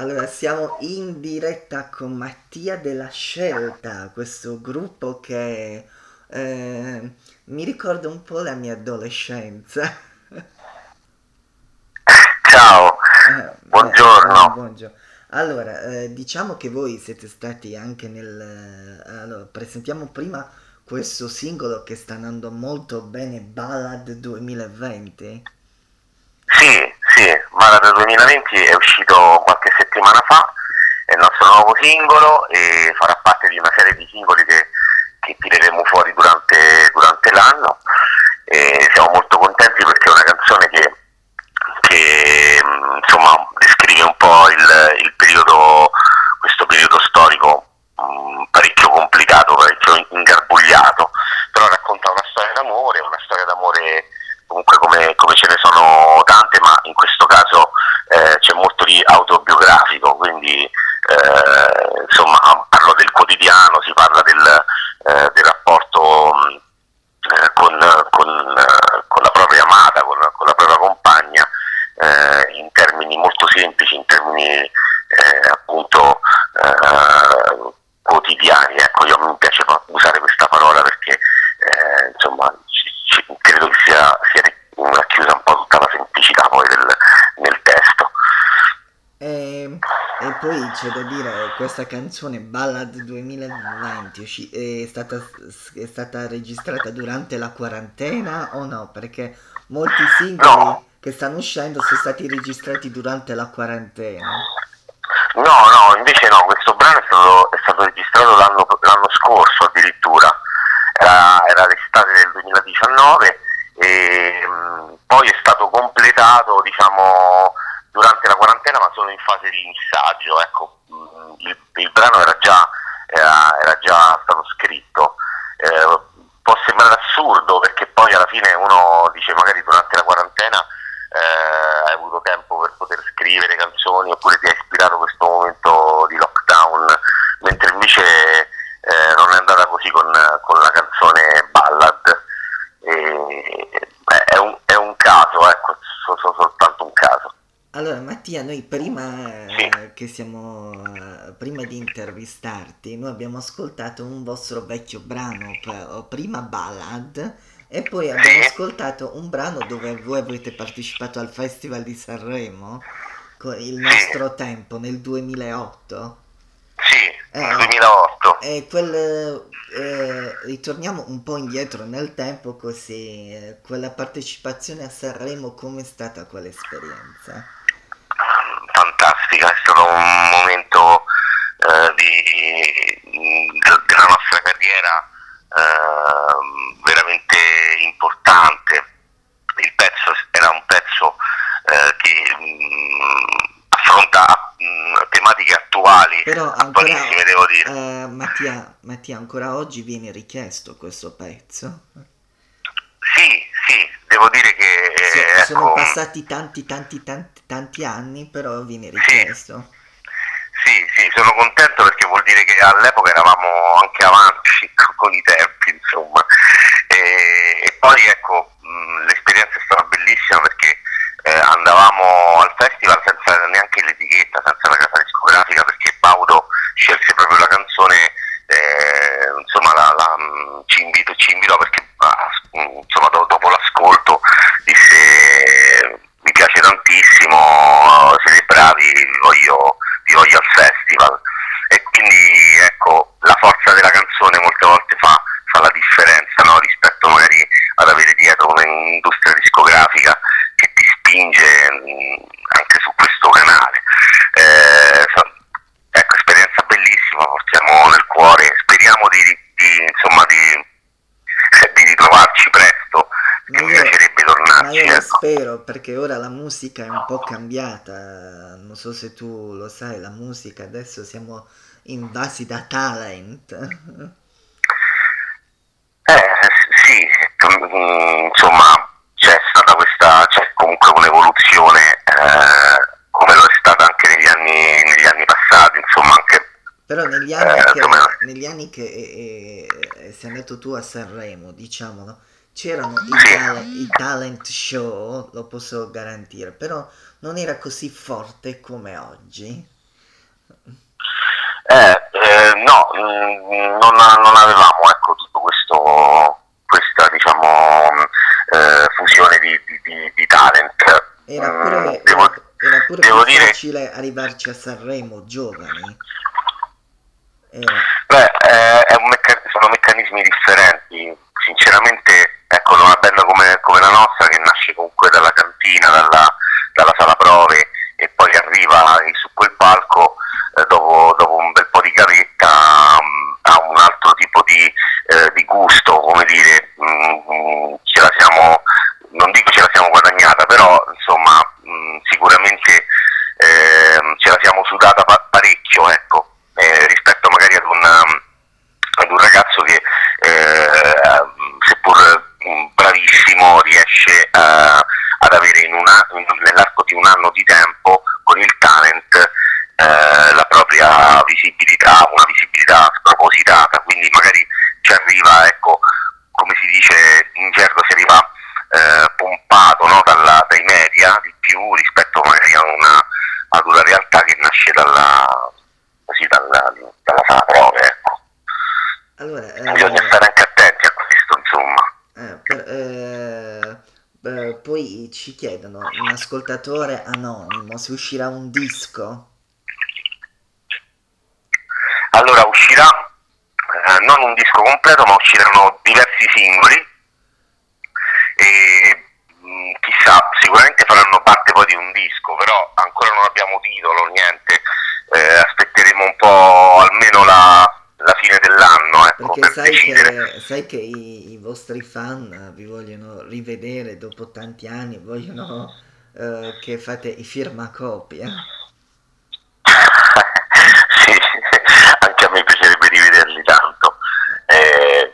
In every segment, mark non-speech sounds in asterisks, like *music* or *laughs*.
Allora, siamo in diretta con Mattia della Scelta, questo gruppo che eh, mi ricorda un po' la mia adolescenza. Ciao, Eh, buongiorno. eh, buongiorno. Allora, eh, diciamo che voi siete stati anche nel... eh, allora, presentiamo prima questo singolo che sta andando molto bene, Ballad 2020. Sì, Malata 2020 è uscito qualche settimana fa, è il nostro nuovo singolo e farà parte di una serie di singoli che, che tireremo fuori durante, durante l'anno. E siamo molto contenti perché è una canzone che, che, insomma descrive un po' il, il periodo, questo periodo storico mh, parecchio complicato, parecchio ingarbugliato, però racconta una storia d'amore, una storia d'amore comunque come, come ce ne sono tante, ma in questo caso eh, c'è molto di autobiografico, quindi eh, insomma parlo del quotidiano, si parla del, eh, del rapporto mh, eh, con, con, eh, con la propria amata, con, con la propria compagna, eh, in termini molto semplici, in termini eh, appunto eh, quotidiani. Ecco, io mi piace fa- usare questa parola perché eh, insomma ci- ci- credo che sia, sia racchiusa un po' tutta la semplicità poi del, nel testo. E, e poi c'è da dire, questa canzone Ballad 2020 usci- è stata, è stata registrata durante la quarantena o no? Perché molti singoli No. che stanno uscendo sono stati registrati durante la quarantena. No, no, invece no, questo brano è stato, è stato registrato l'anno, l'anno scorso addirittura, era, era l'estate del 2019 ele Mattia, noi prima Sì. eh, che siamo, eh, prima di intervistarti, noi abbiamo ascoltato un vostro vecchio brano, prima Ballad, e poi abbiamo ascoltato un brano dove voi avete partecipato al Festival di Sanremo, con il nostro tempo, nel 2008. Sì, Eh. nel 2008. E quel, eh, ritorniamo un po' indietro nel tempo così, eh, quella partecipazione a Sanremo, com'è stata quell'esperienza? fantastica, è stato un momento eh, di- de- della carriera eh, veramente importante. Il pezzo era un pezzo eh, che mh, affronta mh, tematiche attuali, Però ancora, devo dire. eh, Mattia, Mattia, ancora oggi viene richiesto questo pezzo. Sì, sì, devo dire che So- sono ecco, passati tanti, tanti, tanti, tanti anni, però viene richiesto. Sì, sì, sono contento perché vuol dire che all'epoca eravamo anche avanti con i tempi, insomma. E, e poi ecco, mh, l'esperienza è stata bellissima perché eh, andavamo al festival senza neanche l'etichetta, senza la casa discografica, perché Baudo scelse proprio la canzone, eh, insomma, la, la, mh, ci, invito, ci invitò perché ah, mh, insomma, do- dopo l'ascolto disse mi piace tantissimo, siete bravi, vi voglio, vi voglio al festival. E quindi ecco, la forza della canzone molte volte fa, fa la differenza no? rispetto magari ad avere dietro un'industria discografica che ti spinge mh, anche su questo canale. Eh, ecco, esperienza bellissima, portiamo nel cuore, speriamo di, di- insomma, di, *laughs* di ritrovarci presto, Ma mi piacerebbe Ma tornarci. io ecco. spero perché ora la musica è un po' cambiata, non so se tu lo sai, la musica adesso siamo invasi da talent. Eh, sì, mm, insomma c'è stata questa, c'è comunque un'evoluzione eh, come lo è stata anche negli anni, negli anni passati, insomma anche Però negli anni che, negli anni che eh, eh, sei andato tu a Sanremo, diciamolo, c'erano i, tale- i talent show, lo posso garantire, però non era così forte come oggi. Eh, eh, no, mm, non, non, avevamo ecco, tutto questo, questa diciamo, eh, fusione di, di, di, talent. Era pure, mm, devo, era pure devo dire... facile arrivarci a Sanremo giovani. Era... Beh, eh, meccan- sono meccanismi differenti. Sinceramente, ecco, una band come, come, la nostra che nasce comunque dalla cantina, dalla, dalla sala prove e poi arriva su quel palco eh, dopo, dopo, un bel po' di gavetta um, ha un altro tipo di, eh, di gusto, come dire, um, ce la siamo, non dico ce la siamo guadagnata, però insomma um, sicuramente ehm, ce la siamo sudata pa- parecchio ecco, eh, rispetto magari ad un, ad un ragazzo che eh, seppur bravissimo riesce a ad avere in una, nell'arco di un anno di tempo con il talent eh, la propria visibilità, una visibilità spropositata, quindi magari ci arriva, ecco, come si dice in gergo, si arriva eh, pompato no, dalla, dai media di più rispetto magari a una, ad una realtà che nasce dalla, così, dalla, dalla sala prove. Ecco. Allora, eh, Bisogna stare anche attenti a questo, insomma. Eh, per, eh, Beh, poi ci chiedono, un ascoltatore anonimo, se uscirà un disco? Allora, uscirà eh, non un disco completo, ma usciranno diversi singoli e mm, chissà, sicuramente faranno parte poi di un disco, però ancora non abbiamo titolo, niente, eh, aspetteremo un po' almeno la, la fine dell'anno. Ecco, Perché per sai, che, sai, che, i, i, vostri fan vi vogliono rivedere dopo tanti anni, vogliono uh, che fate i firmacopie. sì, anche a me piacerebbe rivederli tanto. Eh,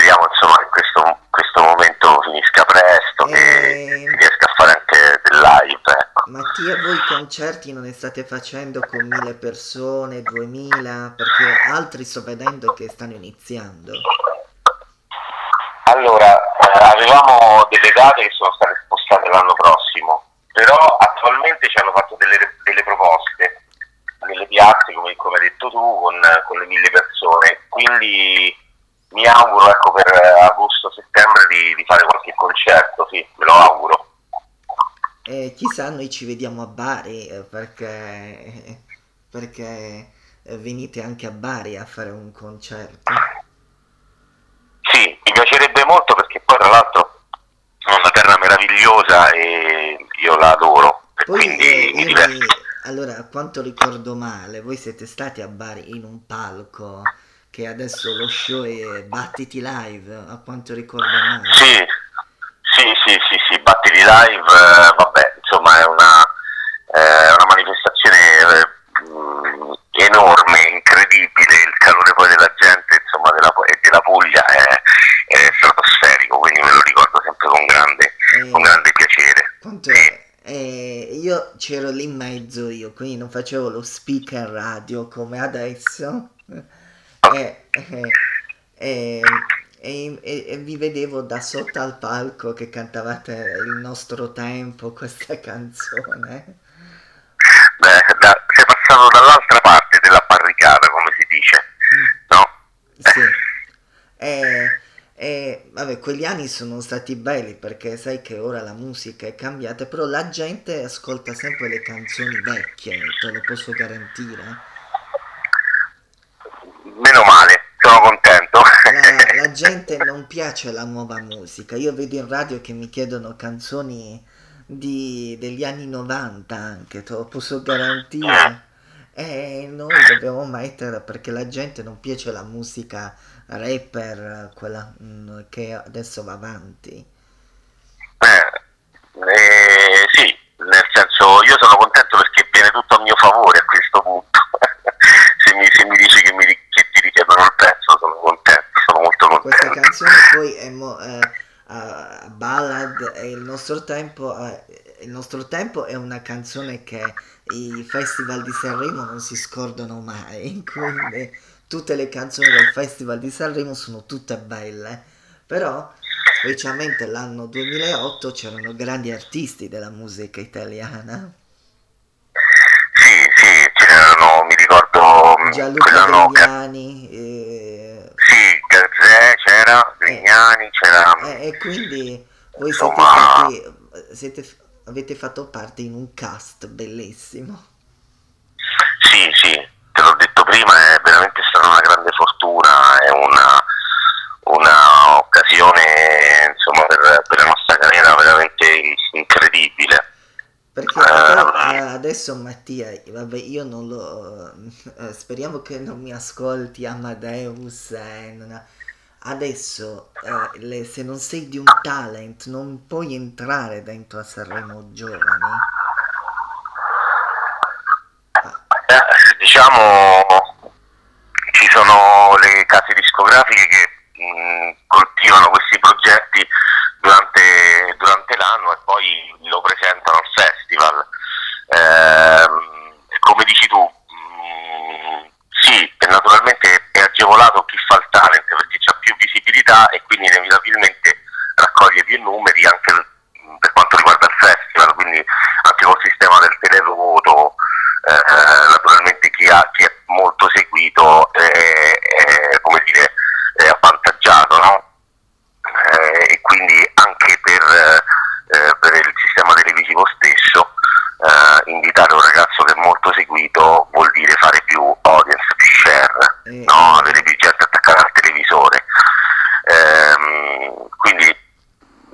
speriamo insomma che questo, questo momento finisca presto, e... che si riesca a fare anche del live. Ecco. Mattia, voi concerti non ne state facendo con mille persone, duemila? Perché altri sto vedendo che stanno iniziando. Allora, eh, avevamo delle date che sono state spostate l'anno prossimo, però attualmente ci hanno fatto delle, delle proposte nelle piazze, come, come, hai detto tu, con, con le mille persone. Quindi mi auguro ecco, per agosto-settembre di, di, fare qualche concerto, sì, me lo auguro. Eh, chissà, noi ci vediamo a Bari eh, perché, perché eh, venite anche a Bari a fare un concerto. Sì, mi piacerebbe molto perché poi tra l'altro è una terra meravigliosa e io la adoro. Poi, quindi eh, mi diverto. Allora, a quanto ricordo male, voi siete stati a Bari in un palco che adesso lo show è Battiti Live, a quanto ricordo male. Sì, sì, sì, sì, sì Battiti Live, eh, vabbè, insomma è una, eh, una manifestazione eh, enorme, incredibile, il calore poi della gente insomma, della, e della Puglia è, è, stratosferico, quindi me lo ricordo sempre con grande, eh, con grande piacere. Quanto è? Eh, io c'ero lì in mezzo io, quindi non facevo lo speaker radio come adesso *laughs* e, e, e, vi vedevo da sotto al palco che cantavate il nostro tempo, questa *laughs* canzone. Beh, da, sei passato dall'altra parte della barricata, come si dice, no? Sì. E, e vabbè, quegli anni sono stati belli perché sai che ora la musica è cambiata, però la gente ascolta sempre le canzoni vecchie, te lo posso garantire meno male, sono contento. La, *laughs* la, gente non piace la nuova musica. Io vedo in radio che mi chiedono canzoni di, degli anni 90 anche, te lo posso garantire. E noi dobbiamo mettere perché la gente non piace la musica rapper, quella mm, che adesso va avanti. Eh, eh, sì, nel senso io sono contento perché viene tutto a mio favore a questo punto. *laughs* se, mi, se mi dici che mi chiedono il pezzo sono contento, sono molto contento. Questa canzone poi è mo, eh, uh, Ballad e il nostro tempo, uh, il nostro tempo è una canzone che i festival di Sanremo non si scordano mai, *laughs* quindi tutte le canzoni del festival di Sanremo sono tutte belle, però specialmente l'anno 2008 c'erano grandi artisti della musica italiana. Sì, sì, c'erano, mi ricordo Gianluca Grignani. Eh... Sì, Gazzè c'era, Grignani eh, c'era. Eh, e quindi voi insomma... siete stati, siete, avete fatto parte in un cast bellissimo. Sì, sì, te l'ho detto prima, è veramente stata una grande fortuna, è una, una occasione insomma, per, per la nostra carriera veramente incredibile perché adesso Mattia, vabbè, io non lo... Eh, speriamo che non mi ascolti Amadeus. Eh, ha, adesso, eh, le, se non sei di un talent, non puoi entrare dentro a Sanremo Giovani. Eh, diciamo, ci sono le case discografiche che mh, mm, coltivano questi progetti durante, durante l'anno e poi lo presentano al festival. Eh, come dici tu, mh, mm, sì, naturalmente è agevolato chi fa il talent perché c'ha più visibilità e quindi inevitabilmente raccoglie più numeri anche per quanto riguarda il festival, quindi anche col sistema del televoto, eh, naturalmente chi, ha, chi, è molto seguito è, è, come dire, è avvantaggiato, no? eh, e quindi anche per, eh, per, il sistema televisivo stesso eh, invitare un ragazzo che è molto seguito vuol dire fare più audience, più share, eh, no? avere più gente attaccata al televisore. Ehm, quindi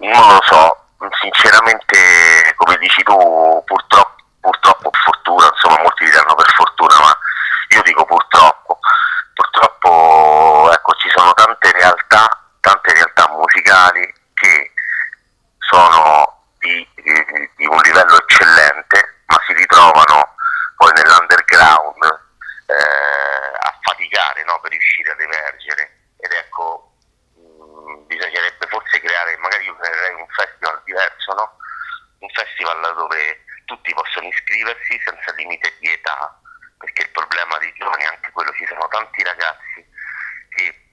non lo so, sinceramente come dici tu purtroppo, purtroppo fortuna, insomma molti diranno per fortuna, ma io dico purtroppo, purtroppo ecco ci sono tante realtà tante realtà musicali che sono di, di, di un livello eccellente, ma si ritrovano poi nell'underground eh, a faticare no, per riuscire ad emergere. Ed ecco, mh, mm, bisognerebbe forse creare, magari io creerei un festival diverso, no? Un festival dove tutti possono iscriversi senza limite di età, perché il problema dei giovani è anche quello, ci sono tanti ragazzi che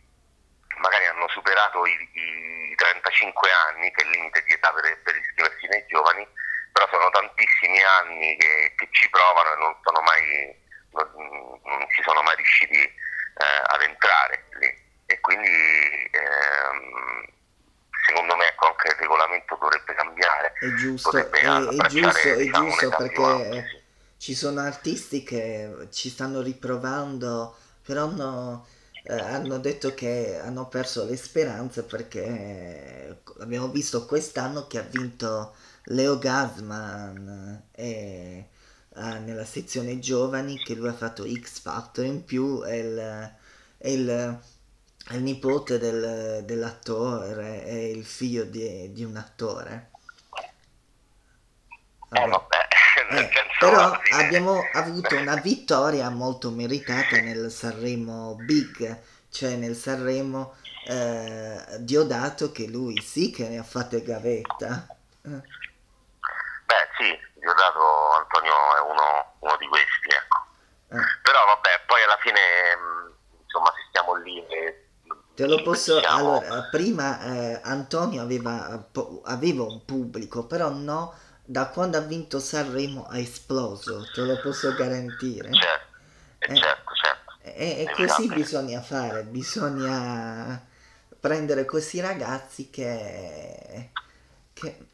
magari hanno superato i, i 35 anni, che è il limite di età per, per, iscriversi nei giovani, però sono tantissimi anni che, che ci provano e non, sono mai, non, non ci sono mai riusciti eh, ad entrare lì. E quindi ehm, secondo me ecco, anche il regolamento dovrebbe cambiare. È giusto, è, è giusto, è diciamo, giusto perché sì. ci sono artisti che ci stanno riprovando, però no eh, hanno detto che hanno perso le speranze perché abbiamo visto quest'anno che ha vinto Leo Gasman e, eh, nella sezione giovani che lui ha fatto X Factor in più è il, è il, è il nipote del, dell'attore è il figlio di, di un attore eh, vabbè. *laughs* Eh, però abbiamo *laughs* avuto una vittoria molto meritata nel Sanremo Big, cioè nel Sanremo eh, Diodato che lui sì che ne ha fatte gavetta. Eh. Beh sì, Diodato Antonio è uno, uno di questi, ecco. Eh. Però vabbè, poi alla fine mm, insomma se stiamo lì e Te lo posso. Allora, prima eh, Antonio aveva, aveva, un pubblico, però no da quando ha vinto Sanremo ha esploso, te lo posso garantire. Certo, eh, certo, certo. E, e così bisogna fare, bisogna prendere questi ragazzi che, che,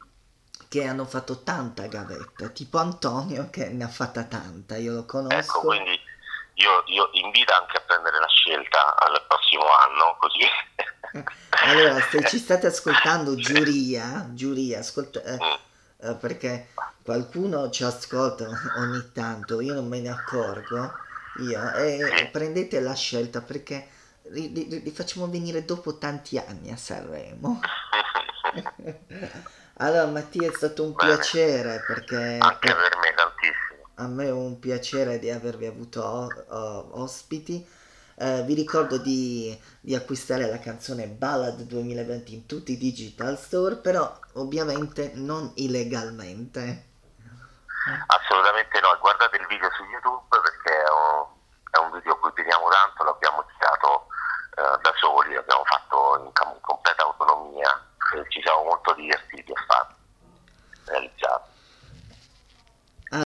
che, hanno fatto tanta gavetta, tipo Antonio che ne ha fatta tanta, io lo conosco. Ecco, quindi io, io invito anche a prendere la scelta al prossimo anno, così. allora, se ci state ascoltando, *laughs* giuria, giuria, ascolta... Eh, mm eh, perché qualcuno ci ascolta ogni tanto, io non me ne accorgo, io, e prendete la scelta perché li, li, li facciamo venire dopo tanti anni a Sanremo. *laughs* allora Mattia è stato un Bene. piacere perché... Anche per me tantissimo. A me è un piacere di avervi avuto ospiti eh, vi ricordo di, di, acquistare la canzone Ballad 2020 in tutti i digital store, però ovviamente non illegalmente. Assolutamente no, guardate il video su YouTube perché è un, video a cui teniamo tanto, l'abbiamo girato eh, da soli, l'abbiamo fatto in, in completa autonomia e ci siamo molto divertiti a farlo, realizzato.